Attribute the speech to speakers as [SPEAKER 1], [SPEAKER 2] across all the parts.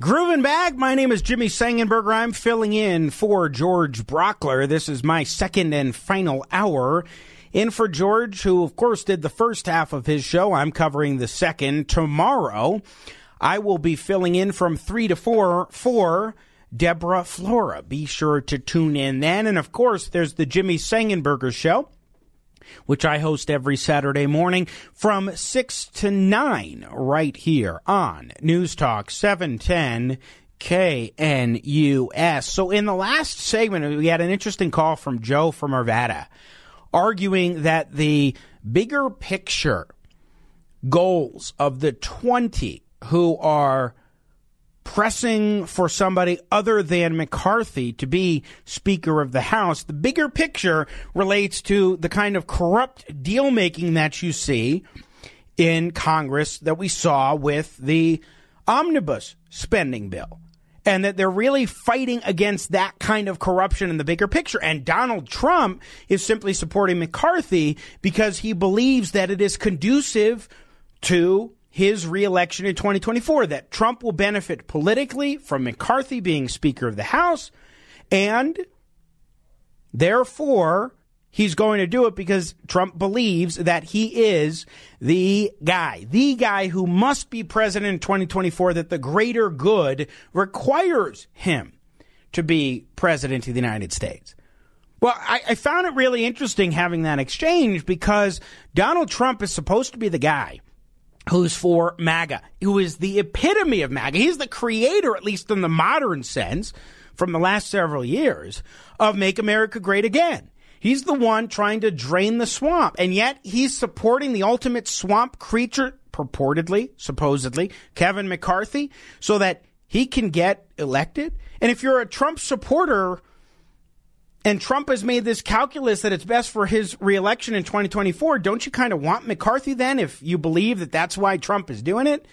[SPEAKER 1] Grooving back, my name is Jimmy Sengenberger. I'm filling in for George Brauchler. This is my second and final hour. In for George, who of course did the first half of his show. I'm covering the second. Tomorrow, I will be filling in from three to four for Deborah Flora. Be sure to tune in then. And of course, there's the Jimmy Sengenberger show which I host every Saturday morning from 6 to 9 right here on News Talk 710 KNUS. So in the last segment, we had an interesting call from Joe from Arvada arguing that the bigger picture goals of the 20 who are pressing for somebody other than McCarthy to be Speaker of the House. The bigger picture relates to the kind of corrupt deal making that you see in Congress that we saw with the omnibus spending bill. And that they're really fighting against that kind of corruption in the bigger picture. And Donald Trump is simply supporting McCarthy because he believes that it is conducive to his reelection in 2024, that Trump will benefit politically from McCarthy being Speaker of the House, and therefore he's going to do it because Trump believes that he is the guy, the guy who must be president in 2024, that the greater good requires him to be president of the United States. Well, I, I found it really interesting having that exchange because Donald Trump is supposed to be the guy who's for MAGA, who is the epitome of MAGA. He's the creator, at least in the modern sense, from the last several years, of Make America Great Again. He's the one trying to drain the swamp, and yet he's supporting the ultimate swamp creature, purportedly, supposedly, Kevin McCarthy, so that he can get elected. And if you're a Trump supporter, and Trump has made this calculus that it's best for his reelection in 2024. Don't you kind of want McCarthy then if you believe that that's why Trump is doing it?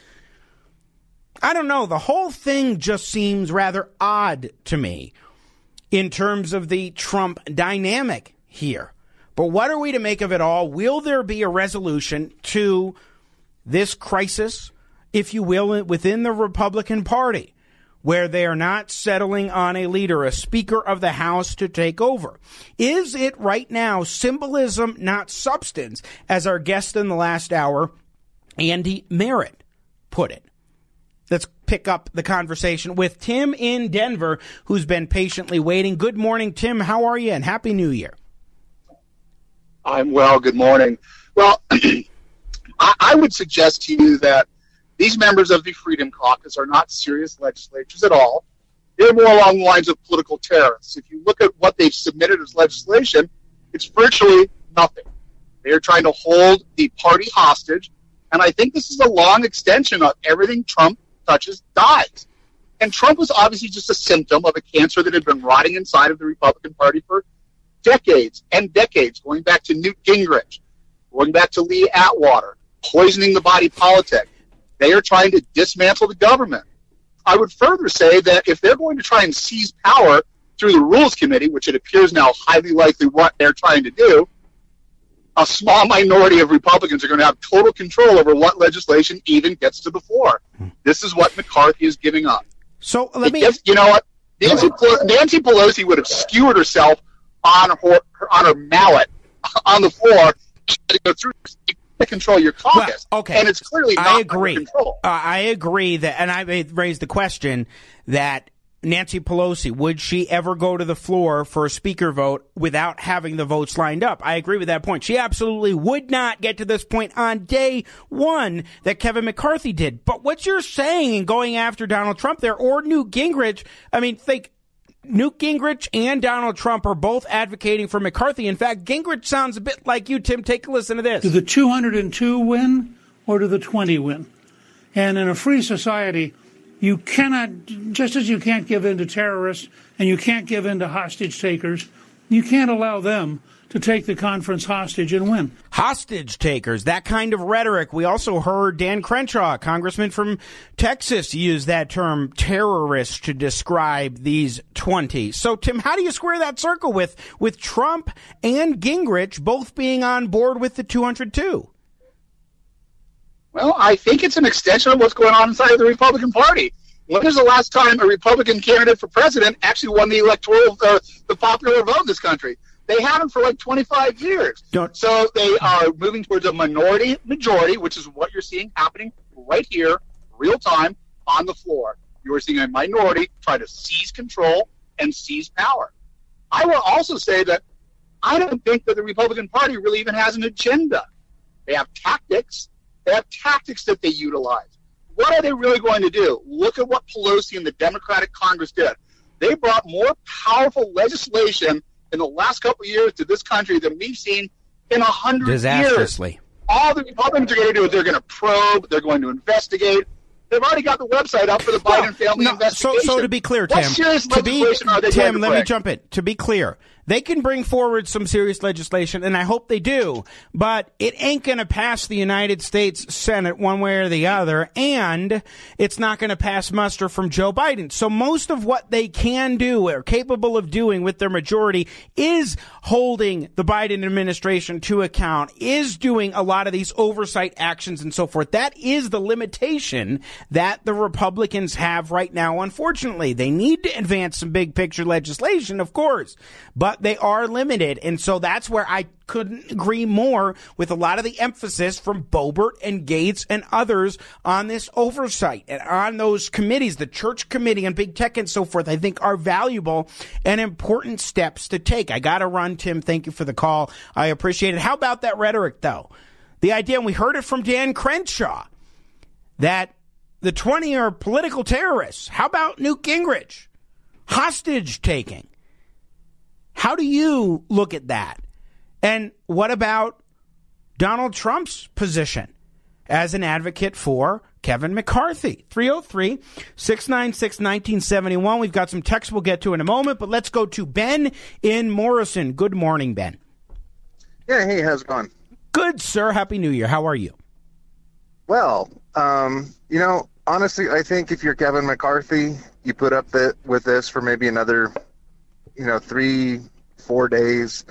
[SPEAKER 1] I don't know. The whole thing just seems rather odd to me in terms of the Trump dynamic here. But what are we to make of it all? Will there be a resolution to this crisis, if you will, within the Republican Party? Where they are not settling on a leader, a Speaker of the House to take over. Is it right now symbolism, not substance, as our guest in the last hour, Andy Merritt, put it? Let's pick up the conversation with Tim in Denver, who's been patiently waiting. Good morning, Tim. How are you? And Happy New Year.
[SPEAKER 2] I'm well. Good morning. Well, I would suggest to you that these members of the Freedom Caucus are not serious legislators at all. They're more along the lines of political terrorists. If you look at what they've submitted as legislation, it's virtually nothing. They are trying to hold the party hostage, and I think this is a long extension of everything Trump touches dies. And Trump was obviously just a symptom of a cancer that had been rotting inside of the Republican Party for decades and decades, going back to Newt Gingrich, going back to Lee Atwater, poisoning the body politic. They are trying to dismantle the government. I would further say that if they're going to try and seize power through the Rules Committee, which it appears now highly likely what they're trying to do, a small minority of Republicans are going to have total control over what legislation even gets to the floor. This is what McCarthy is giving up.
[SPEAKER 1] So let me.
[SPEAKER 2] you know what? Nancy, Nancy Pelosi would have skewered herself on her on her mallet on the floor to go through to control your caucus.
[SPEAKER 1] Well, okay,
[SPEAKER 2] and it's clearly
[SPEAKER 1] I agree. Uh, I agree that, and I raised the question that Nancy Pelosi would she ever go to the floor for a speaker vote without having the votes lined up? I agree with that point. She absolutely would not get to this point on day one that Kevin McCarthy did. But what you're saying and going after Donald Trump there or Newt Gingrich, I mean, think Newt Gingrich and Donald Trump are both advocating for McCarthy. In fact, Gingrich sounds a bit like you, Tim. Take a listen to this.
[SPEAKER 3] Do the 202 win or do the 20 win? And in a free society, you cannot, just as you can't give in to terrorists and you can't give in to hostage takers, you can't allow them to take the conference hostage and win.
[SPEAKER 1] Hostage takers, that kind of rhetoric. We also heard Dan Crenshaw, congressman from Texas, use that term terrorist to describe these 20. So, Tim, how do you square that circle with, with Trump and Gingrich both being on board with the 202?
[SPEAKER 2] Well, I think it's an extension of what's going on inside of the Republican Party. When was the last time a Republican candidate for president actually won the electoral, uh, the popular vote in this country? They haven't for like 25 years.
[SPEAKER 1] Don't.
[SPEAKER 2] So they are moving towards a minority majority, which is what you're seeing happening right here, real time, on the floor. You are seeing a minority try to seize control and seize power. I will also say that I don't think that the Republican Party really even has an agenda. They have tactics. They have tactics that they utilize. What are they really going to do? Look at what Pelosi and the Democratic Congress did. They brought more powerful legislation in the last couple of years to this country than we've seen in a hundred years.
[SPEAKER 1] Disastrously.
[SPEAKER 2] All the Republicans are going to do is they're going to probe, they're going to investigate. They've already got the website up for the Biden family
[SPEAKER 1] No, so,
[SPEAKER 2] investigation.
[SPEAKER 1] so to be clear, Tim, to be, Tim, let me jump in. To be clear, they can bring forward some serious legislation, and I hope they do, but it ain't going to pass the United States Senate one way or the other, and it's not going to pass muster from Joe Biden. So most of what they can do or capable of doing with their majority is holding the Biden administration to account, is doing a lot of these oversight actions and so forth. That is the limitation that the Republicans have right now, unfortunately. They need to advance some big picture legislation, of course, but they are limited. And so that's where I couldn't agree more with a lot of the emphasis from Boebert and Gaetz and others on this oversight and on those committees, the church committee and big tech and so forth, I think are valuable and important steps to take. I got to run, Tim. Thank you for the call. I appreciate it. How about that rhetoric, though? The idea, and we heard it from Dan Crenshaw, that the 20 are political terrorists. How about Newt Gingrich? Hostage taking. How do you look at that? And what about Donald Trump's position as an advocate for Kevin McCarthy? 303 696 1971. We've got some text we'll get to in a moment, but let's go to Ben in Morrison. Good morning, Ben.
[SPEAKER 4] Yeah, hey, how's it going?
[SPEAKER 1] Good, sir. Happy New Year. How are you?
[SPEAKER 4] Well, um, you know, honestly, I think if you're Kevin McCarthy, you put up the, with this for maybe another, you know, three, four days,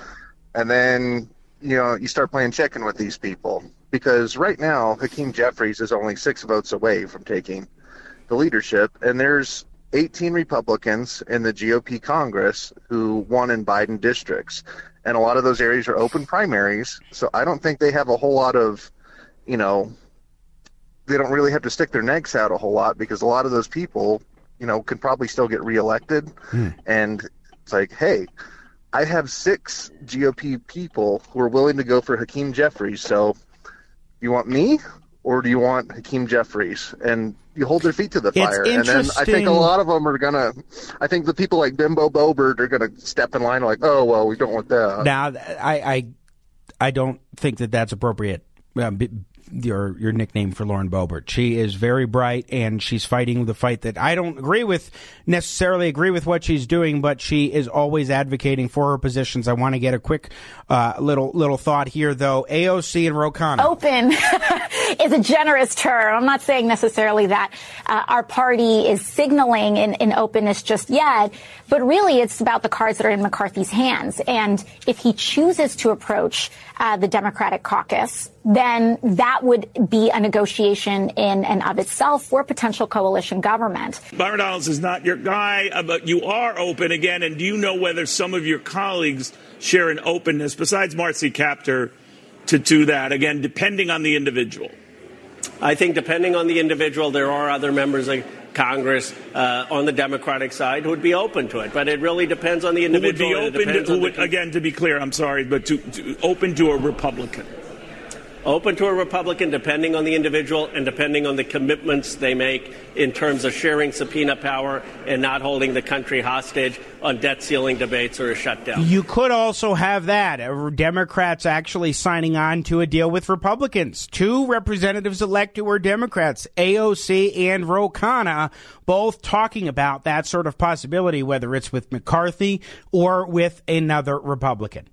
[SPEAKER 4] and then, you know, you start playing chicken with these people. Because right now, Hakeem Jeffries is only six votes away from taking the leadership, and there's 18 Republicans in the GOP Congress who won in Biden districts. And a lot of those areas are open primaries, so I don't think they have a whole lot of, you know, they don't really have to stick their necks out a whole lot because a lot of those people, you know, can probably still get reelected. Hmm. And it's like, hey, I have six GOP people who are willing to go for Hakeem Jeffries. So, you want me or do you want Hakeem Jeffries? And you hold their feet to the fire. And then I think a lot of them are gonna. I think the people like Bimbo Boebert are gonna step in line like, oh well, we don't want that.
[SPEAKER 1] Now, I, I, I don't think that that's appropriate. Um, your your nickname for Lauren Boebert. She is very bright and she's fighting the fight that I don't agree with necessarily agree with what she's doing, but she is always advocating for her positions. I want to get a quick uh, little little thought here though. AOC and Ro Khanna.
[SPEAKER 5] Open is a generous term. I'm not saying necessarily that uh, our party is signaling in, in openness just yet, but really it's about the cards that are in McCarthy's hands. And if he chooses to approach uh, the Democratic caucus, then that would be a negotiation in and of itself for potential coalition government.
[SPEAKER 6] Byron Donalds is not your guy, uh, but you are open again. And do you know whether some of your colleagues share an openness, besides Marcy Kaptur, to do that? Again, depending on the individual.
[SPEAKER 7] I think depending on the individual, there are other members of Congress uh, on the Democratic side who would be open to it. But it really depends on the
[SPEAKER 6] Who would be open to, would, again, to be clear, I'm sorry, but to, to open to a Republican.
[SPEAKER 7] Open to a Republican depending on the individual and depending on the commitments they make in terms of sharing subpoena power and not holding the country hostage on debt ceiling debates or a shutdown.
[SPEAKER 1] You could also have that. uh, Democrats actually signing on to a deal with Republicans. Two representatives elected were Democrats, AOC and Ro Khanna, both talking about that sort of possibility, whether it's with McCarthy or with another Republican.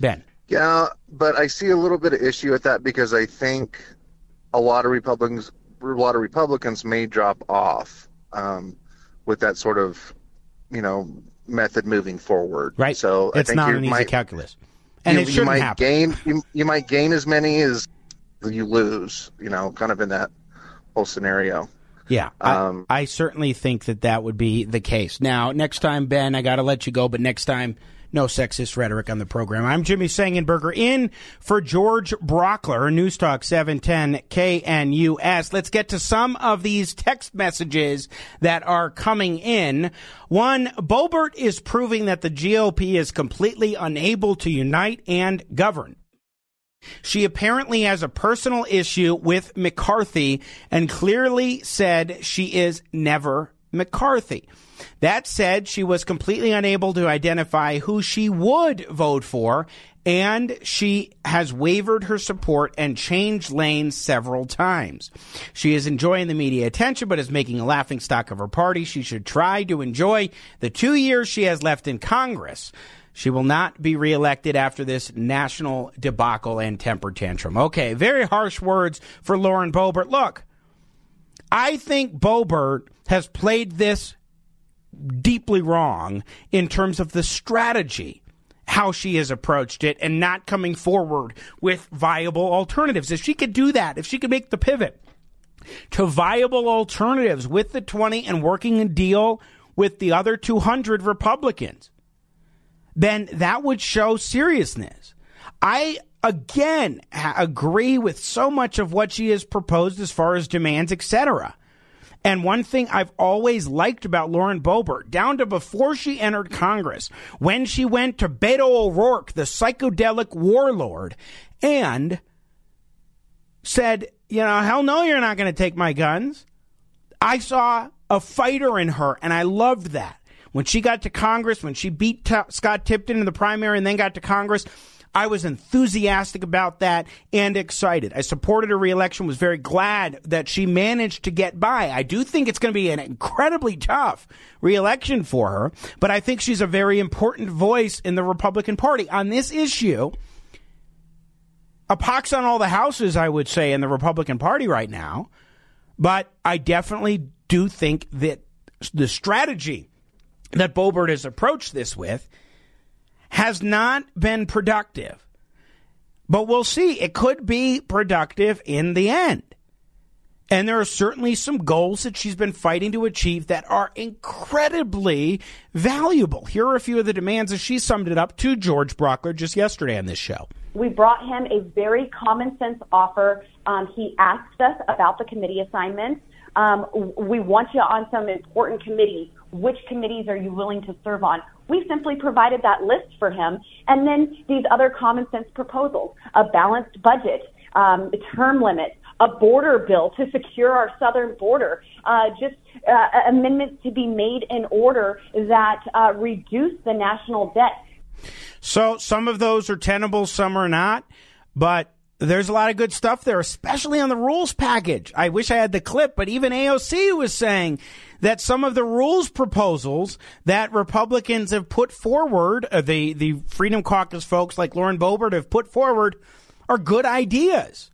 [SPEAKER 1] Ben.
[SPEAKER 4] Yeah, but I see a little bit of issue with that because I think a lot of Republicans, a lot of Republicans may drop off um, with that sort of, you know, method moving forward.
[SPEAKER 1] Right.
[SPEAKER 4] So I
[SPEAKER 1] it's
[SPEAKER 4] think
[SPEAKER 1] not an easy calculus. And
[SPEAKER 4] you,
[SPEAKER 1] it shouldn't you
[SPEAKER 4] might
[SPEAKER 1] happen.
[SPEAKER 4] gain you, you might gain as many as you lose. You know, kind of in that whole scenario.
[SPEAKER 1] Yeah,
[SPEAKER 4] Um,
[SPEAKER 1] I, I certainly think that that would be the case. Now, next time, Ben, I got to let you go, but next time, no sexist rhetoric on the program. I'm Jimmy Sengenberger in for George Brauchler, News Talk 710 KNUS. Let's get to some of these text messages that are coming in. One, Boebert is proving that the GOP is completely unable to unite and govern. She apparently has a personal issue with McCarthy and clearly said she is never McCarthy. That said, she was completely unable to identify who she would vote for, and she has wavered her support and changed lanes several times. She is enjoying the media attention, but is making a laughing stock of her party. She should try to enjoy the two years she has left in Congress. She will not be reelected after this national debacle and temper tantrum. Okay, very harsh words for Lauren Boebert. Look, I think Boebert has played this deeply wrong in terms of the strategy, how she has approached it, and not coming forward with viable alternatives. If she could do that, if she could make the pivot to viable alternatives with the 20 and working a deal with the other 200 Republicans, then that would show seriousness. I again agree with so much of what she has proposed as far as demands, etc. And one thing I've always liked about Lauren Boebert, down to before she entered Congress, when she went to Beto O'Rourke, the psychedelic warlord, and said, you know, hell no, you're not going to take my guns. I saw a fighter in her, and I loved that. When she got to Congress, when she beat T- Scott Tipton in the primary and then got to Congress, I was enthusiastic about that and excited. I supported her reelection, was very glad that she managed to get by. I do think it's going to be an incredibly tough reelection for her, but I think she's a very important voice in the Republican Party. On this issue, a pox on all the houses, I would say, in the Republican Party right now. But I definitely do think that the strategy that Boebert has approached this with has not been productive. But we'll see. It could be productive in the end. And there are certainly some goals that she's been fighting to achieve that are incredibly valuable. Here are a few of the demands as she summed it up to George Brauchler just yesterday on this show.
[SPEAKER 8] We brought him a very common sense offer. Um, he asked us about the committee assignments. Um, we want you on some important committees. Which committees are you willing to serve on? We simply provided that list for him. And then these other common sense proposals, a balanced budget, um, term limits, a border bill to secure our southern border, uh, just uh, amendments to be made in order that uh, reduce the national debt.
[SPEAKER 1] So some of those are tenable, some are not, but there's a lot of good stuff there, especially on the rules package. I wish I had the clip, but even AOC was saying that some of the rules proposals that Republicans have put forward, uh, the the Freedom Caucus folks like Lauren Boebert have put forward, are good ideas.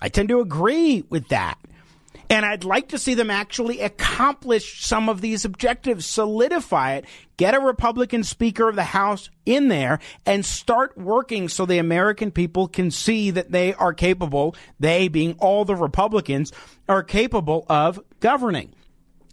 [SPEAKER 1] I tend to agree with that. And I'd like to see them actually accomplish some of these objectives, solidify it, get a Republican Speaker of the House in there, and start working so the American people can see that they are capable, they being all the Republicans, are capable of governing.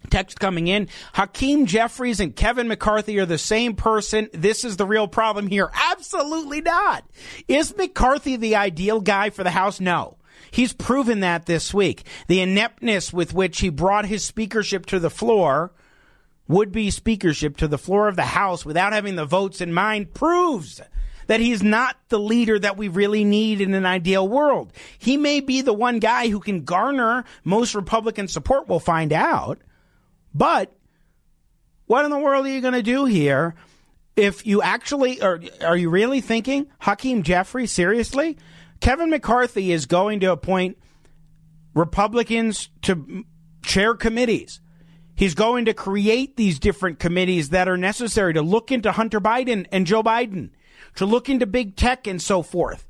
[SPEAKER 1] Text coming in. Hakeem Jeffries and Kevin McCarthy are the same person. This is the real problem here. Absolutely not. Is McCarthy the ideal guy for the House? No. He's proven that this week. The ineptness with which he brought his speakership to the floor, would be speakership to the floor of the House without having the votes in mind, proves that he's not the leader that we really need in an ideal world. He may be the one guy who can garner most Republican support. We'll find out. But what in the world are you going to do here if you actually are? Are you really thinking Hakeem Jeffrey seriously? Kevin McCarthy is going to appoint Republicans to chair committees. He's going to create these different committees that are necessary to look into Hunter Biden and Joe Biden, to look into big tech and so forth.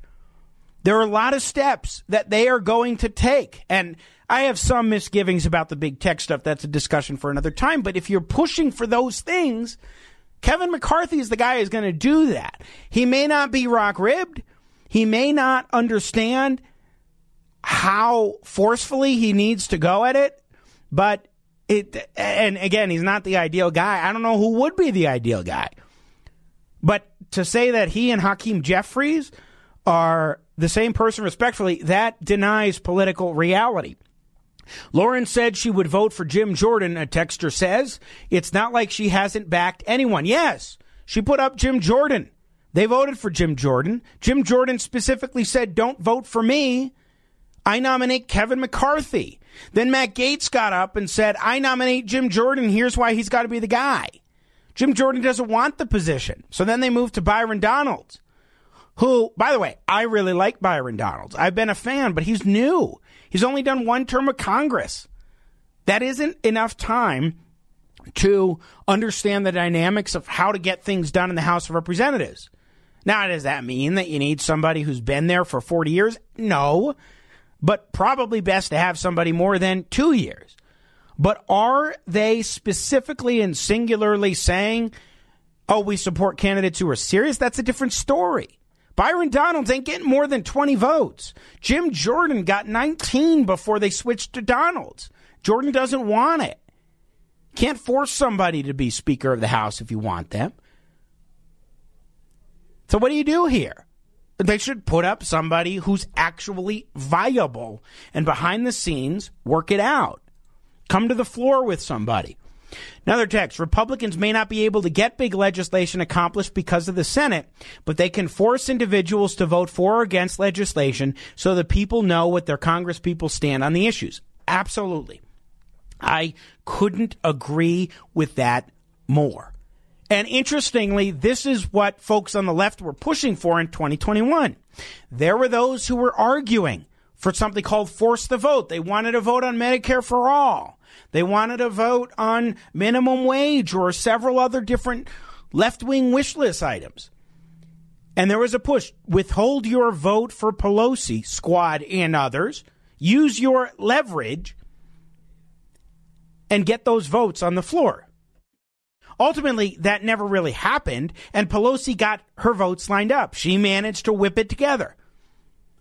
[SPEAKER 1] There are a lot of steps that they are going to take. And I have some misgivings about the big tech stuff. That's a discussion for another time. But if you're pushing for those things, Kevin McCarthy is the guy who's going to do that. He may not be rock ribbed. He may not understand how forcefully he needs to go at it, but it, and again, he's not the ideal guy. I don't know who would be the ideal guy. But to say that he and Hakeem Jeffries are the same person respectfully, that denies political reality. Lauren said she would vote for Jim Jordan, a texter says. It's not like she hasn't backed anyone. Yes, she put up Jim Jordan. They voted for Jim Jordan. Jim Jordan specifically said, don't vote for me. I nominate Kevin McCarthy. Then Matt Gaetz got up and said, I nominate Jim Jordan. Here's why he's got to be the guy. Jim Jordan doesn't want the position. So then they moved to Byron Donalds, who, by the way, I really like Byron Donalds. I've been a fan, but he's new. He's only done one term of Congress. That isn't enough time to understand the dynamics of how to get things done in the House of Representatives. Now, does that mean that you need somebody who's been there for 40 years? No, but probably best to have somebody more than two years. But are they specifically and singularly saying, oh, we support candidates who are serious? That's a different story. Byron Donalds ain't getting more than 20 votes. Jim Jordan got 19 before they switched to Donalds. Jordan doesn't want it. Can't force somebody to be Speaker of the House if you want them. So what do you do here? They should put up somebody who's actually viable and behind the scenes work it out. Come to the floor with somebody. Another text Republicans may not be able to get big legislation accomplished because of the Senate, but they can force individuals to vote for or against legislation so that people know what their Congress people stand on the issues. Absolutely. I couldn't agree with that more. And interestingly, this is what folks on the left were pushing for in 2021. There were those who were arguing for something called force the vote. They wanted to vote on Medicare for all. They wanted to vote on minimum wage or several other different left wing wish list items. And there was a push withhold your vote for Pelosi, squad, and others. Use your leverage and get those votes on the floor. Ultimately, that never really happened, and Pelosi got her votes lined up. She managed to whip it together,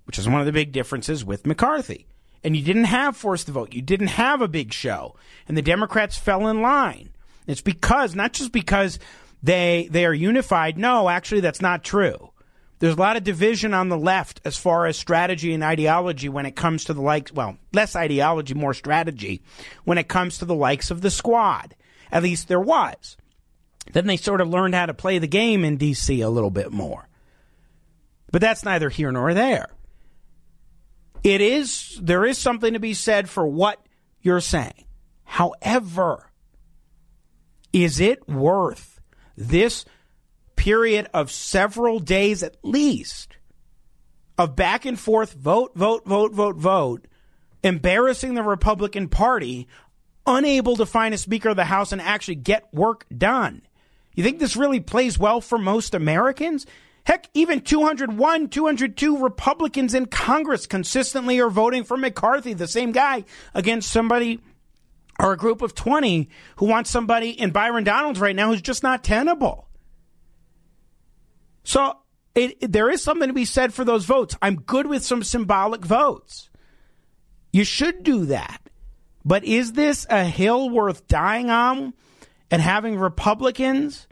[SPEAKER 1] which is one of the big differences with McCarthy. And you didn't have force the vote. You didn't have a big show. And the Democrats fell in line. It's because, not just because they, they are unified. No, actually, that's not true. There's a lot of division on the left as far as strategy and ideology when it comes to the likes, well, less ideology, more strategy when it comes to the likes of the squad. At least there was. Then they sort of learned how to play the game in D.C. a little bit more. But that's neither here nor there. It is, there is something to be said for what you're saying. However, is it worth this period of several days at least of back and forth vote, vote, vote, vote, vote, embarrassing the Republican Party, unable to find a Speaker of the House and actually get work done? You think this really plays well for most Americans? Heck, even 201, 202 Republicans in Congress consistently are voting for McCarthy, the same guy, against somebody or a group of 20 who wants somebody in Byron Donalds right now who's just not tenable. So it, there is something to be said for those votes. I'm good with some symbolic votes. You should do that. But is this a hill worth dying on and having Republicans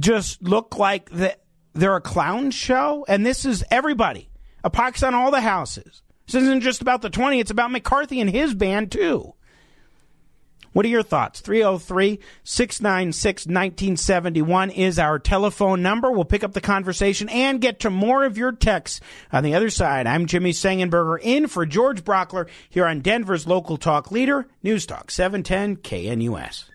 [SPEAKER 1] just look like they're a clown show. And this is everybody. A pox on all the houses. This isn't just about the 20, it's about McCarthy and his band, too. What are your thoughts? 303 696 1971 is our telephone number. We'll pick up the conversation and get to more of your texts on the other side. I'm Jimmy Sengenberger in for George Brauchler here on Denver's local talk leader, News Talk 710 KNUS.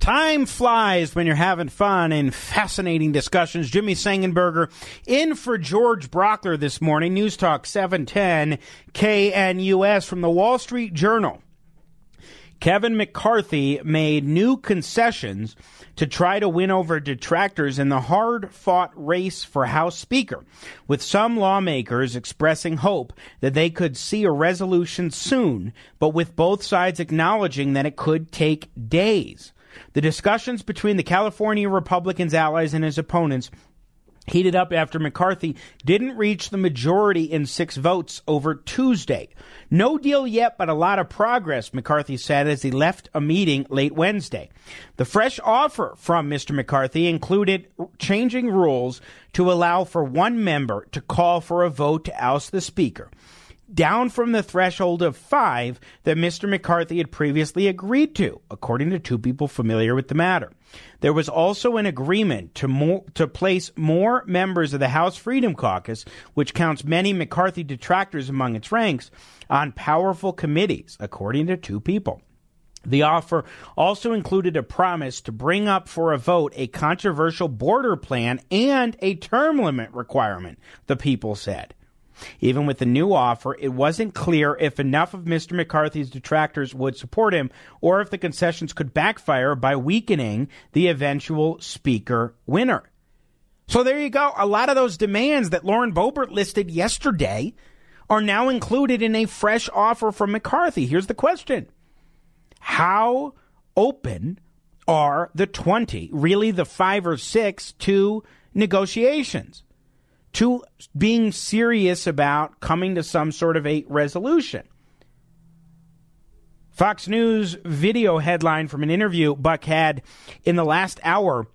[SPEAKER 1] Time flies when you're having fun and fascinating discussions. Jimmy Sengenberger in for George Brauchler this morning. News Talk 710 KNUS from the Wall Street Journal. Kevin McCarthy made new concessions to try to win over detractors in the hard fought race for House Speaker, with some lawmakers expressing hope that they could see a resolution soon, but with both sides acknowledging that it could take days. The discussions between the California Republicans' allies and his opponents heated up after McCarthy didn't reach the majority in six votes over Tuesday. No deal yet, but a lot of progress, McCarthy said as he left a meeting late Wednesday. The fresh offer from Mr. McCarthy included changing rules to allow for one member to call for a vote to oust the Speaker down from the threshold of five that Mr. McCarthy had previously agreed to, according to two people familiar with the matter. There was also an agreement to to place more members of the House Freedom Caucus, which counts many McCarthy detractors among its ranks, on powerful committees, according to two people. The offer also included a promise to bring up for a vote a controversial border plan and a term limit requirement, the people said. Even with the new offer, it wasn't clear if enough of Mr. McCarthy's detractors would support him or if the concessions could backfire by weakening the eventual Speaker winner. So there you go. A lot of those demands that Lauren Boebert listed yesterday are now included in a fresh offer from McCarthy. Here's the question How open are the 20, really the five or six, to negotiations? To being serious about coming to some sort of a resolution. Fox News video headline from an interview Buck had in the last hour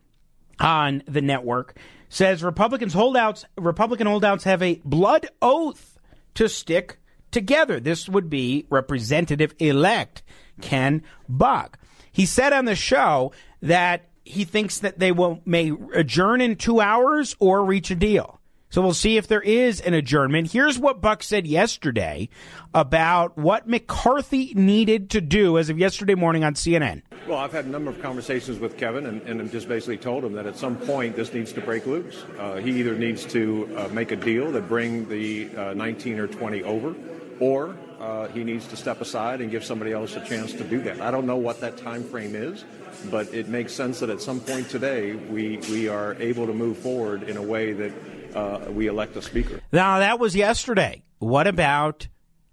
[SPEAKER 1] on the network says Republicans holdouts Republican holdouts have a blood oath to stick together. This would be representative elect Ken Buck. He said on the show that he thinks that they will may adjourn in 2 hours or reach a deal. So we'll see if there is an adjournment. Here's what Buck said yesterday about what McCarthy needed to do as of yesterday morning on CNN.
[SPEAKER 9] Well, I've had a number of conversations with Kevin and, and just basically told him that at some point this needs to break loose. Uh, he either needs to uh, make a deal that bring the uh, 19 or 20 over, or uh, he needs to step aside and give somebody else a chance to do that. I don't know what that time frame is, but it makes sense that at some point today we, we are able to move forward in a way that uh, we elect a speaker.
[SPEAKER 1] Now, that was yesterday. What about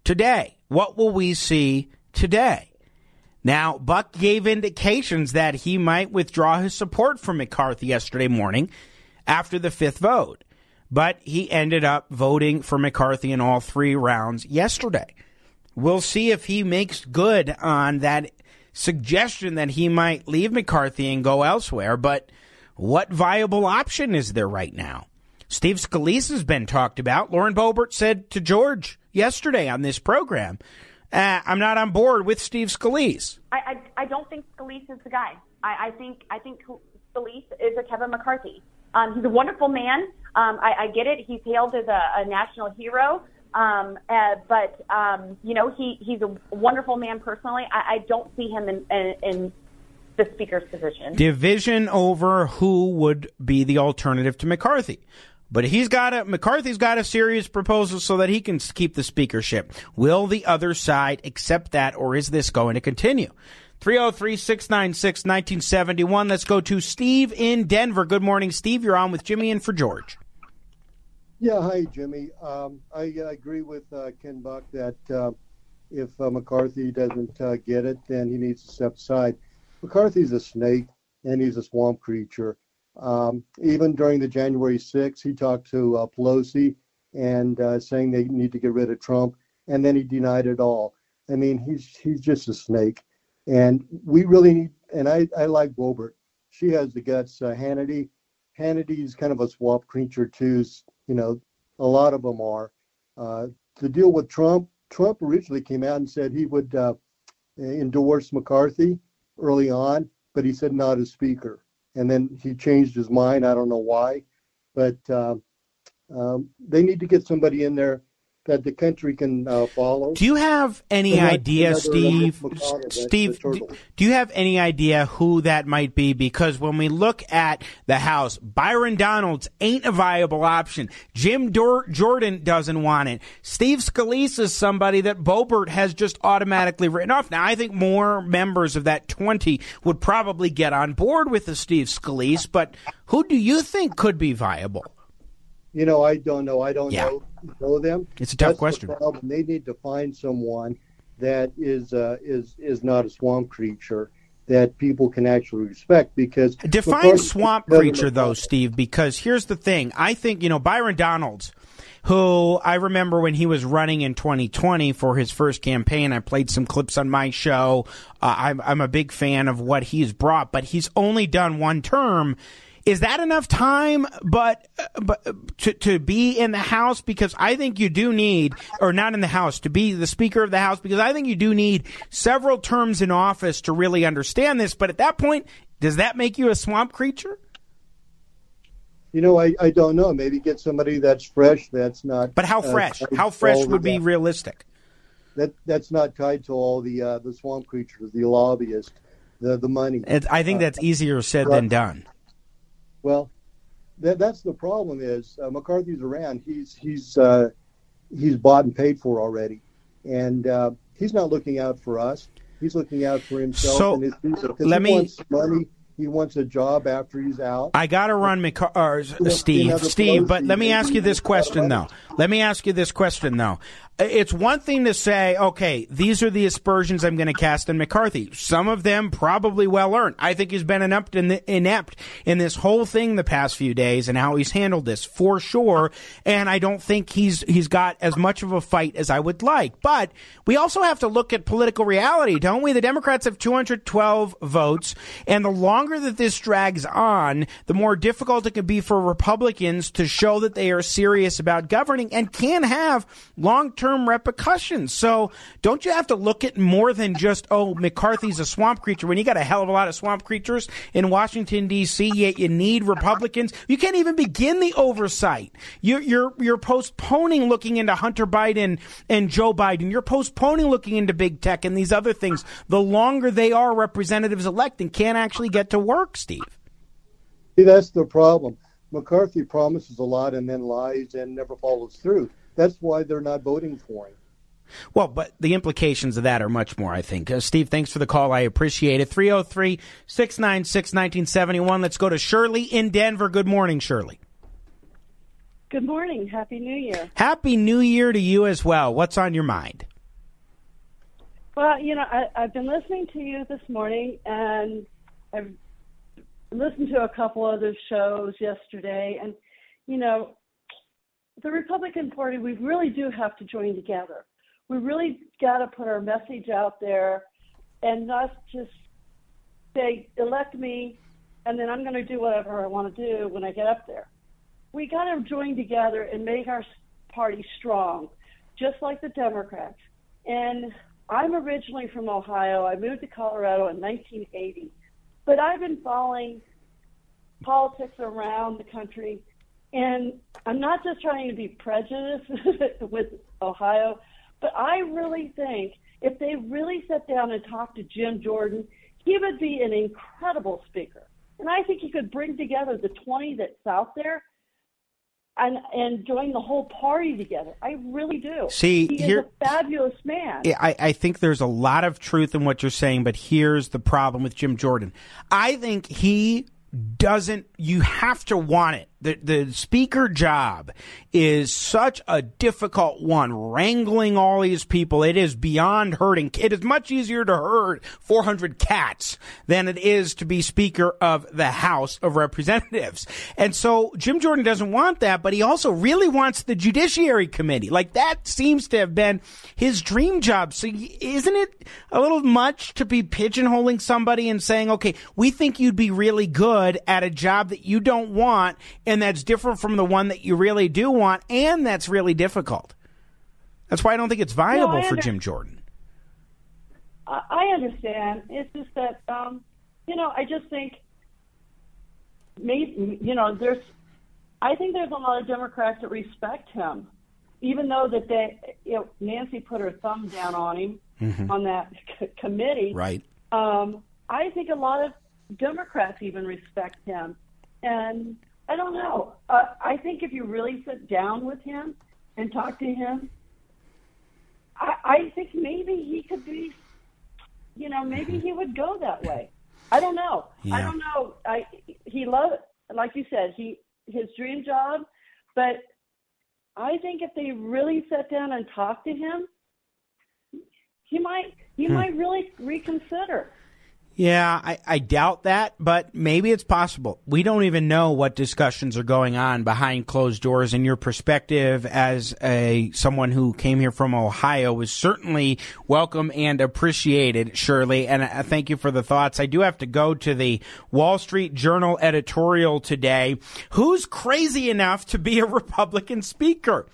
[SPEAKER 1] today? What will we see today? Now, Buck gave indications that he might withdraw his support from McCarthy yesterday morning after the fifth vote, but he ended up voting for McCarthy in all three rounds yesterday. We'll see if he makes good on that suggestion that he might leave McCarthy and go elsewhere, but what viable option is there right now? Steve Scalise has been talked about. Lauren Boebert said to George yesterday on this program, uh, "I'm not on board with Steve Scalise."
[SPEAKER 8] I, I, I don't think Scalise is the guy. I, I think I think Scalise is a Kevin McCarthy. Um, he's a wonderful man. Um, I, I get it. He's hailed as a, a national hero. Um, uh, but um, you know, he he's a wonderful man personally. I, I don't see him in, in, in the speaker's position.
[SPEAKER 1] Division over who would be the alternative to McCarthy. But he's got a McCarthy's got a serious proposal so that he can keep the speakership. Will the other side accept that, or is this going to continue? 303 696 1971. Let's go to Steve in Denver. Good morning, Steve. You're on with Jimmy and for George.
[SPEAKER 10] Yeah, hi, Jimmy. Um, I, I, agree with uh, Ken Buck that uh, if uh, McCarthy doesn't uh, get it, then he needs to step aside. McCarthy's a snake and he's a swamp creature. Um, even during the January 6th, he talked to uh, Pelosi and uh, saying they need to get rid of Trump, and then he denied it all. I mean, he's he's just a snake, and we really need. And I I like Boebert. She has the guts. Uh, Hannity, Hannity's kind of a swamp creature too. You know, a lot of them are. Uh, to deal with Trump, Trump originally came out and said he would uh, endorse McCarthy early on, but he said not as Speaker. And then he changed his mind. I don't know why, but uh, um, they need to get somebody in there that the country can uh, follow.
[SPEAKER 1] Do you have any idea, Steve? Steve, do, do you have any idea who that might be? Because when we look at the House, Byron Donalds ain't a viable option. Jim Dor- Jordan doesn't want it. Steve Scalise is somebody that Boebert has just automatically written off. Now, I think more members of that 20 would probably get on board with the Steve Scalise, but who do you think could be viable?
[SPEAKER 10] You know, I don't know. I don't yeah. know, know them.
[SPEAKER 1] It's a tough
[SPEAKER 10] That's
[SPEAKER 1] question.
[SPEAKER 10] The they need to find someone that is uh, is is not a swamp creature that people can actually respect because
[SPEAKER 1] define swamp creature though steve because here's the thing i think you know byron donalds who I remember when he was running in 2020 for his first campaign. I played some clips on my show. Uh, I'm, I'm a big fan of what he's brought, but he's only done one term is that enough time? But but to to be in the House because I think you do need, or not in the House, to be the Speaker of the House because I think you do need several terms in office to really understand this. But at that point, does that make you a swamp creature?
[SPEAKER 10] You know, I, I don't know. Maybe get somebody that's fresh. That's not.
[SPEAKER 1] But how uh, fresh? Uh, how fresh would be realistic?
[SPEAKER 10] That that's not tied to all the uh, the swamp creatures, the lobbyists, the the money.
[SPEAKER 1] I think that's easier said than done.
[SPEAKER 10] Well, that, that's the problem. Is uh, McCarthy's around? He's he's uh, he's bought and paid for already, and uh, he's not looking out for us. He's looking out for himself
[SPEAKER 1] so,
[SPEAKER 10] and his people.
[SPEAKER 1] Let me.
[SPEAKER 10] Money. He wants a job after he's out.
[SPEAKER 1] I got to run McCar- uh, Steve. Steve, but let me ask you this question though. Let me ask you this question though it's one thing to say, okay, these are the aspersions I'm going to cast on McCarthy. Some of them probably well earned. I think he's been inept in, the, inept in this whole thing the past few days and how he's handled this for sure. And I don't think he's he's got as much of a fight as I would like. But we also have to look at political reality, don't we? The Democrats have 212 votes, and the longer that this drags on, the more difficult it can be for Republicans to show that they are serious about governing and can have long term repercussions. So don't you have to look at more than just, oh, McCarthy's a swamp creature when you got a hell of a lot of swamp creatures in Washington, D.C., yet you need Republicans. You can't even begin the oversight. You're, you're, you're postponing looking into Hunter Biden and Joe Biden. You're postponing looking into big tech and these other things. The longer they are representatives elect and can't actually get to work, Steve.
[SPEAKER 10] See, that's the problem. McCarthy promises a lot and then lies and never follows through. That's why they're not voting for him.
[SPEAKER 1] Well, but the implications of that are much more, I think. Uh, Steve, thanks for the call. I appreciate it. 303 696 1971. Let's go to Shirley in Denver. Good morning, Shirley.
[SPEAKER 11] Good morning. Happy New Year.
[SPEAKER 1] Happy New Year to you as well. What's on your mind?
[SPEAKER 11] Well, you know, I, I've been listening to you this morning, and I've listened to a couple other shows yesterday, and, you know, the Republican Party, we really do have to join together. We really got to put our message out there and not just say, elect me, and then I'm going to do whatever I want to do when I get up there. We got to join together and make our party strong, just like the Democrats. And I'm originally from Ohio. I moved to Colorado in 1980. But I've been following politics around the country and I'm not just trying to be prejudiced with Ohio, but I really think if they really sat down and talked to Jim Jordan, he would be an incredible speaker. And I think he could bring together the 20 that's out there and and join the whole party together. I really do.
[SPEAKER 1] See,
[SPEAKER 11] he
[SPEAKER 1] here,
[SPEAKER 11] is a fabulous man.
[SPEAKER 1] I, I think there's a lot of truth in what you're saying, but here's the problem with Jim Jordan. I think he doesn't. You have to want it The, the speaker job is such a difficult one, wrangling all these people. It is beyond herding. It is much easier to herd 400 cats than it is to be Speaker of the House of Representatives. And so Jim Jordan doesn't want that, but he also really wants the Judiciary Committee. Like that seems to have been his dream job. So isn't it a little much to be pigeonholing somebody and saying, okay, we think you'd be really good at a job that you don't want and that's different from the one that you really do want and that's really difficult. That's why I don't think it's viable
[SPEAKER 11] No,
[SPEAKER 1] for Jim Jordan.
[SPEAKER 11] I I understand. It's just that, um, you know, I just think maybe, you know, there's, I think there's a lot of Democrats that respect him, even though that they, you know, Nancy put her thumb down on him
[SPEAKER 1] Mhm.
[SPEAKER 11] on that c- committee.
[SPEAKER 1] Right.
[SPEAKER 11] Um, I think a lot of Democrats even respect him, and I don't know. Uh, I think if you really sit down with him and talk to him, I, I think maybe he could be, you know, maybe he would go that way. I don't know. I don't know. I he loved, like you said, he his dream job, but I think if they really sat down and talked to him, he might he
[SPEAKER 1] Hmm.
[SPEAKER 11] might really reconsider.
[SPEAKER 1] Yeah, I, I doubt that, but maybe it's possible. We don't even know what discussions are going on behind closed doors. And your perspective as a someone who came here from Ohio was certainly welcome and appreciated, Shirley. And I thank you for the thoughts. I do have to go to the Wall Street Journal editorial today. Who's crazy enough to be a Republican speaker?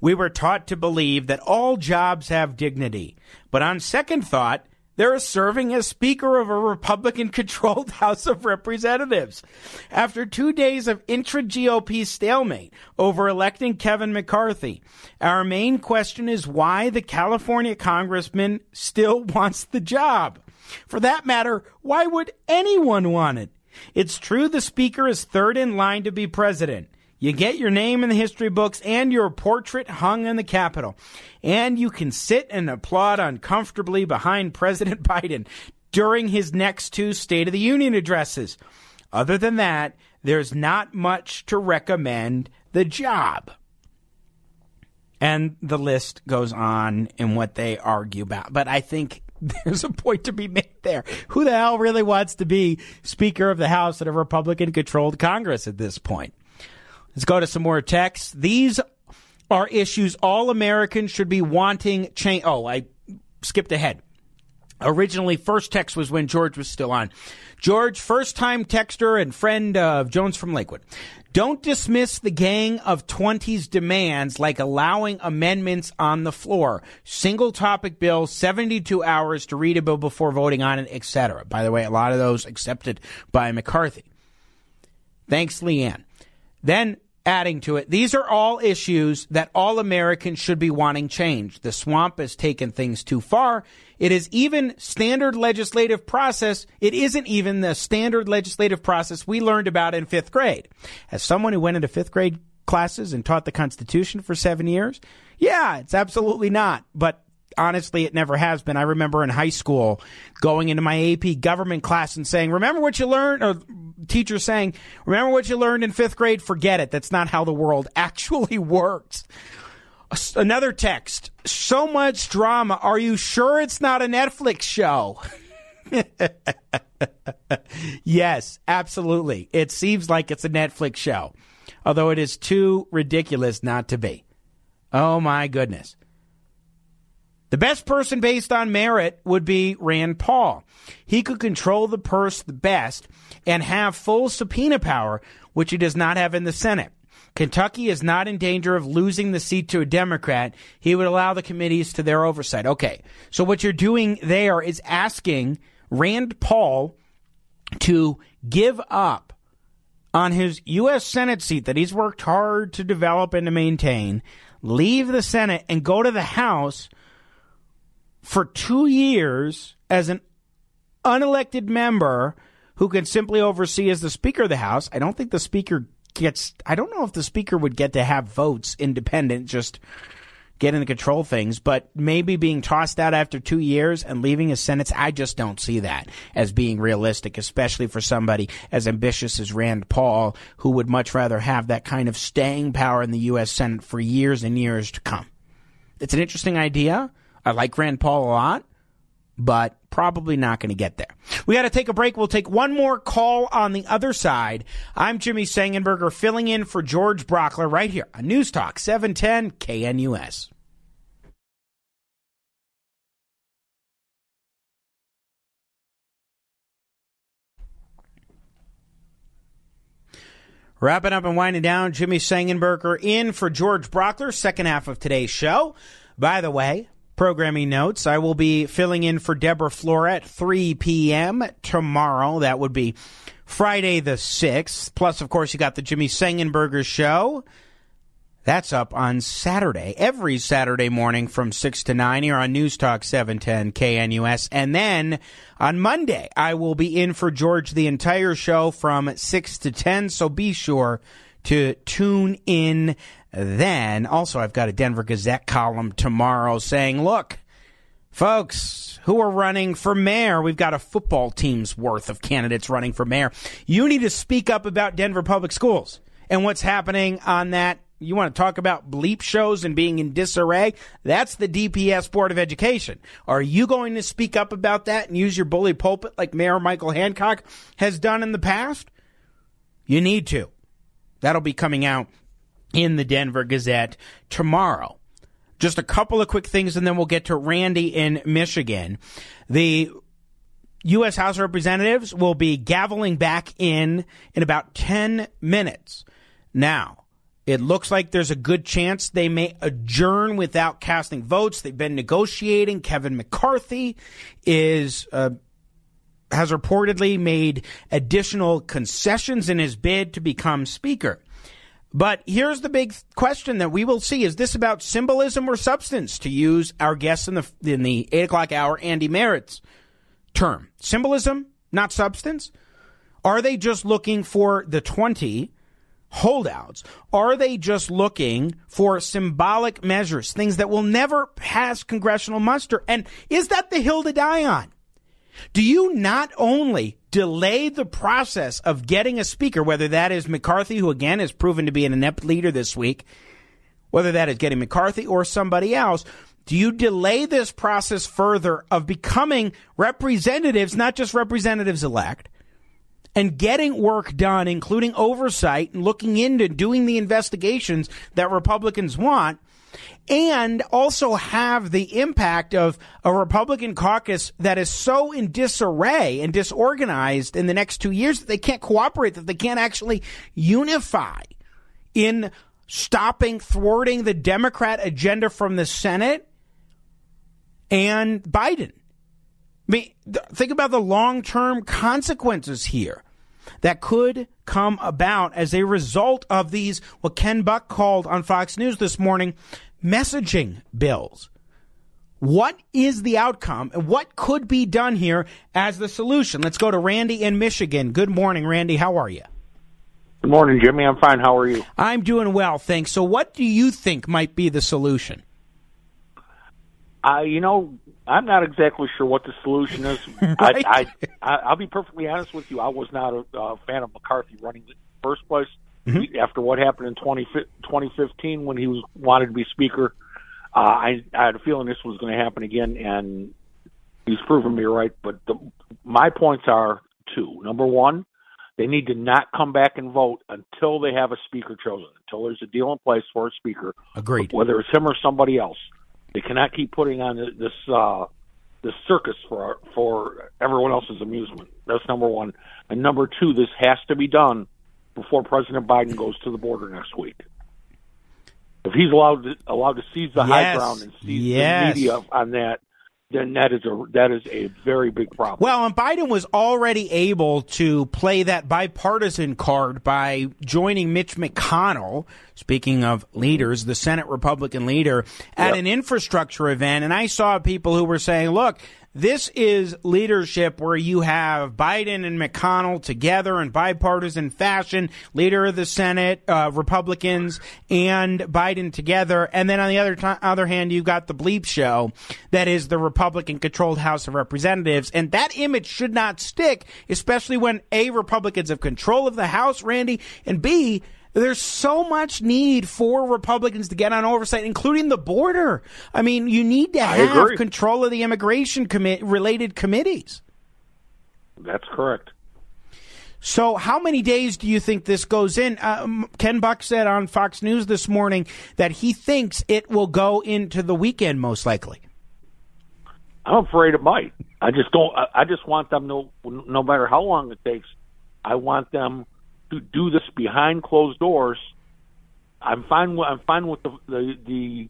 [SPEAKER 1] We were taught to believe that all jobs have dignity. But on second thought, they're serving as Speaker of a Republican controlled House of Representatives. After two days of intra GOP stalemate over electing Kevin McCarthy, our main question is why the California congressman still wants the job. For that matter, why would anyone want it? It's true the Speaker is third in line to be president. You get your name in the history books and your portrait hung in the Capitol. And you can sit and applaud uncomfortably behind President Biden during his next two State of the Union addresses. Other than that, there's not much to recommend the job. And the list goes on in what they argue about. But I think there's a point to be made there. Who the hell really wants to be Speaker of the House in a Republican controlled Congress at this point? Let's go to some more texts. These are issues all Americans should be wanting change. Oh, I skipped ahead. Originally, first text was when George was still on. George, first time texter and friend of Jones from Lakewood. Don't dismiss the gang of 20s demands like allowing amendments on the floor. Single topic bill, 72 hours to read a bill before voting on it, etc. By the way, a lot of those accepted by McCarthy. Thanks, Leanne. Then adding to it, these are all issues that all Americans should be wanting changed. The swamp has taken things too far. It is even standard legislative process. It isn't even the standard legislative process we learned about in fifth grade. As someone who went into fifth grade classes and taught the Constitution for seven years, yeah, it's absolutely not. But honestly, it never has been. I remember in high school going into my AP government class and saying, remember what you learned, or teacher saying, remember what you learned in fifth grade? Forget it. That's not how the world actually works. Another text. So much drama. Are you sure it's not a Netflix show? yes, absolutely. It seems like it's a Netflix show, although it is too ridiculous not to be. Oh my goodness. The best person based on merit would be Rand Paul. He could control the purse the best and have full subpoena power, which he does not have in the Senate. Kentucky is not in danger of losing the seat to a Democrat. He would allow the committees to their oversight. Okay. So what you're doing there is asking Rand Paul to give up on his U.S. Senate seat that he's worked hard to develop and to maintain, leave the Senate and go to the House for two years as an unelected member who can simply oversee as the Speaker of the House. I don't think the Speaker gets, I don't know if the Speaker would get to have votes independent, just, getting to control things, but maybe being tossed out after two years and leaving a sentence, I just don't see that as being realistic, especially for somebody as ambitious as Rand Paul, who would much rather have that kind of staying power in the U.S. Senate for years and years to come. It's an interesting idea. I like Rand Paul a lot, but probably not going to get there. We got to take a break. We'll take one more call on the other side. I'm Jimmy Sengenberger filling in for George Brauchler right here on News Talk 710 KNUS. Wrapping up and winding down, Jimmy Sengenberger in for George Brauchler, second half of today's show. By the way, programming notes, I will be filling in for Deborah Flora at 3 p.m. tomorrow. That would be Friday the 6th. Plus, of course, you got the Jimmy Sengenberger show. That's up on Saturday, every Saturday morning from 6 to 9 here on News Talk 710 KNUS. And then on Monday, I will be in for George the entire show from 6 to 10. So be sure to tune in then. Also, I've got a Denver Gazette column tomorrow saying, look, folks who are running for mayor, we've got a football team's worth of candidates running for mayor. You need to speak up about Denver public schools and what's happening on that you want to talk about bleep shows and being in disarray? That's the DPS Board of Education. Are you going to speak up about that and use your bully pulpit like Mayor Michael Hancock has done in the past? You need to. That'll be coming out in the Denver Gazette tomorrow. Just a couple of quick things and then we'll get to Randy in Michigan. The U.S. House of Representatives will be gaveling back in in about 10 minutes. Now, it looks like there's a good chance they may adjourn without casting votes. They've been negotiating. Kevin McCarthy is uh, has reportedly made additional concessions in his bid to become speaker. But here's the big question that we will see: Is this about symbolism or substance? To use our guest in the in the eight o'clock hour, Andy Merritt's term, symbolism, not substance. Are they just looking for the twenty? holdouts? Are they just looking for symbolic measures, things that will never pass congressional muster? And is that the hill to die on? Do you not only delay the process of getting a speaker, whether that is McCarthy, who again has proven to be an inept leader this week, whether that is getting McCarthy or somebody else, do you delay this process further of becoming representatives, not just representatives elect, and getting work done, including oversight and looking into doing the investigations that Republicans want, and also have the impact of a Republican caucus that is so in disarray and disorganized in the next two years that they can't cooperate, that they can't actually unify in stopping, thwarting the Democrat agenda from the Senate and Biden. I mean, think about the long term consequences here that could come about as a result of these, what Ken Buck called on Fox News this morning, messaging bills. What is the outcome and what could be done here as the solution? Let's go to Randy in Michigan. Good morning, Randy. How are you?
[SPEAKER 12] Good morning, Jimmy. I'm fine. How are you?
[SPEAKER 1] I'm doing well, thanks. So, what do you think might be the solution?
[SPEAKER 12] Uh, you know, I'm not exactly sure what the solution is. right? I, I, I'll be perfectly honest with you. I was not a, a fan of McCarthy running in the first place. Mm-hmm. After what happened in 20, 2015 when he was wanted to be speaker, uh, I, I had a feeling this was going to happen again, and he's proven me right. But the, my points are two. Number one, they need to not come back and vote until they have a speaker chosen, until there's a deal in place for a speaker.
[SPEAKER 1] Agreed.
[SPEAKER 12] Whether it's him or somebody else. They cannot keep putting on this uh, this circus for for everyone else's amusement. That's number one. And number two, this has to be done before President Biden goes to the border next week. If he's allowed to, allowed to seize the yes. high ground and seize yes. the media on that, then that is a that is a very big problem.
[SPEAKER 1] Well, and Biden was already able to play that bipartisan card by joining Mitch McConnell. Speaking of leaders, the Senate Republican leader at yep. an infrastructure event, and I saw people who were saying, "Look." This is leadership where you have Biden and McConnell together in bipartisan fashion, leader of the Senate, uh, Republicans, and Biden together. And then on the other, t- other hand, you've got the bleep show that is the Republican controlled House of Representatives. And that image should not stick, especially when A, Republicans have control of the House, Randy, and B, there's so much need for Republicans to get on oversight, including the border. I mean, you need to have control of the immigration commi- related committees.
[SPEAKER 12] That's correct.
[SPEAKER 1] So, how many days do you think this goes in? Uh, Ken Buck said on Fox News this morning that he thinks it will go into the weekend, most likely.
[SPEAKER 12] I'm afraid it might. I just don't. I just want them to, no matter how long it takes, I want them to do this behind closed doors. I'm fine. With, I'm fine with the the the,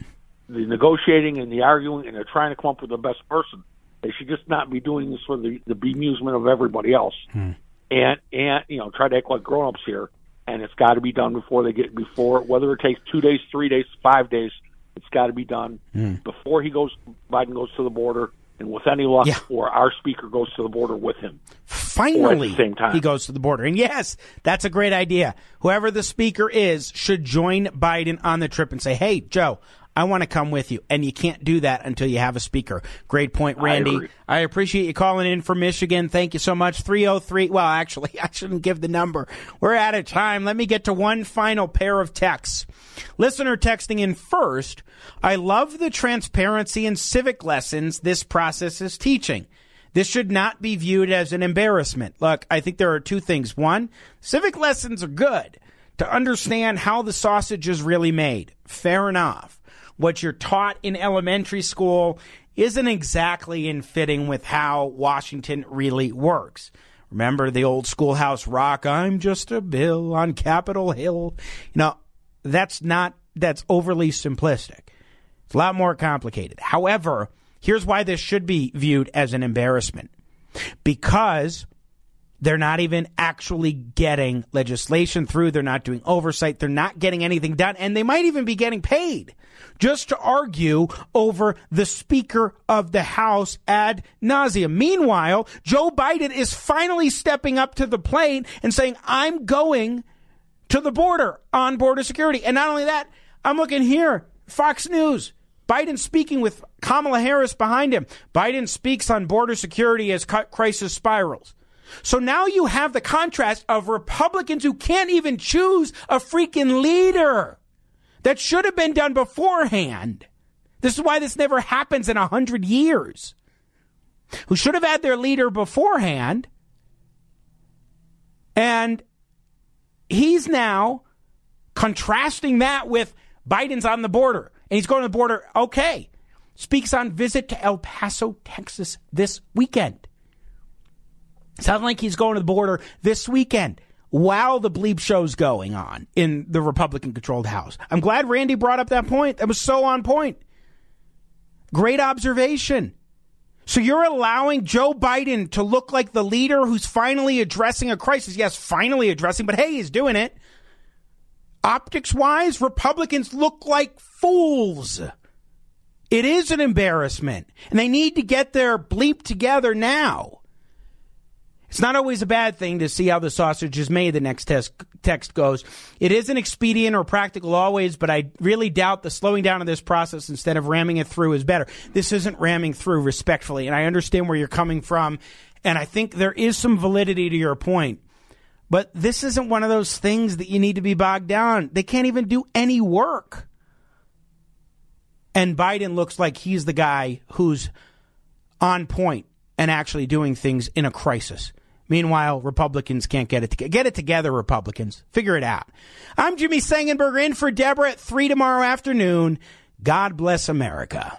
[SPEAKER 12] the negotiating and the arguing, and they're trying to come up with the best person. They should just not be doing this for the the bemusement of everybody else,
[SPEAKER 1] hmm.
[SPEAKER 12] and and you know try to act like grown ups here. And it's got to be done before they get before whether it takes two days, three days, five days. It's got to be done
[SPEAKER 1] Hmm.
[SPEAKER 12] before he goes. Biden goes to the border, and with any luck,
[SPEAKER 1] Yeah.
[SPEAKER 12] or our speaker goes to the border with him.
[SPEAKER 1] Finally,
[SPEAKER 12] same time.
[SPEAKER 1] he goes to the border. And yes, that's a great idea. Whoever the speaker is should join Biden on the trip and say, hey, Joe, I want to come with you. And you can't do that until you have a speaker. Great point, Randy.
[SPEAKER 12] agree.
[SPEAKER 1] I, appreciate you calling in from Michigan. Thank you so much. 303. Well, actually, I shouldn't give the number. We're out of time. Let me get to one final pair of texts. Listener texting in first. I love the transparency and civic lessons this process is teaching. This should not be viewed as an embarrassment. Look, I think there are two things. One, civic lessons are good to understand how the sausage is really made. Fair enough. What you're taught in elementary school isn't exactly in fitting with how Washington really works. Remember the old schoolhouse rock, I'm just a bill on Capitol Hill. You know, that's not, that's overly simplistic. It's a lot more complicated. However, here's why this should be viewed as an embarrassment. Because they're not even actually getting legislation through. They're not doing oversight. They're not getting anything done. And they might even be getting paid just to argue over the Speaker of the House ad nauseum. Meanwhile, Joe Biden is finally stepping up to the plate and saying, I'm going to the border on border security. And not only that, I'm looking here, Fox News. Biden speaking with Kamala Harris behind him. Biden speaks on border security as crisis spirals. So now you have the contrast of Republicans who can't even choose a freaking leader that should have been done beforehand. This is why this never happens in a hundred years. Who should have had their leader beforehand. And he's now contrasting that with Biden's on the border and he's going to the border. Okay. Speaks on visit to El Paso, Texas this weekend. Sounds like he's going to the border this weekend while the bleep show's going on in the Republican controlled House. I'm glad Randy brought up that point. That was so on point. Great observation. So you're allowing Joe Biden to look like the leader who's finally addressing a crisis. Yes, finally addressing, but hey, he's doing it. Optics wise, Republicans look like fools. It is an embarrassment, and they need to get their bleep together now. It's not always a bad thing to see how the sausage is made, the next test, text goes. It isn't expedient or practical always, but I really doubt the slowing down of this process instead of ramming it through is better. This isn't ramming through respectfully, and I understand where you're coming from, and I think there is some validity to your point. But this isn't one of those things that you need to be bogged down. They can't even do any work. And Biden looks like he's the guy who's on point and actually doing things in a crisis. Meanwhile, Republicans can't get it together. Get it together, Republicans. Figure it out. I'm Jimmy Sengenberger in for Deborah at 3 tomorrow afternoon. God bless America.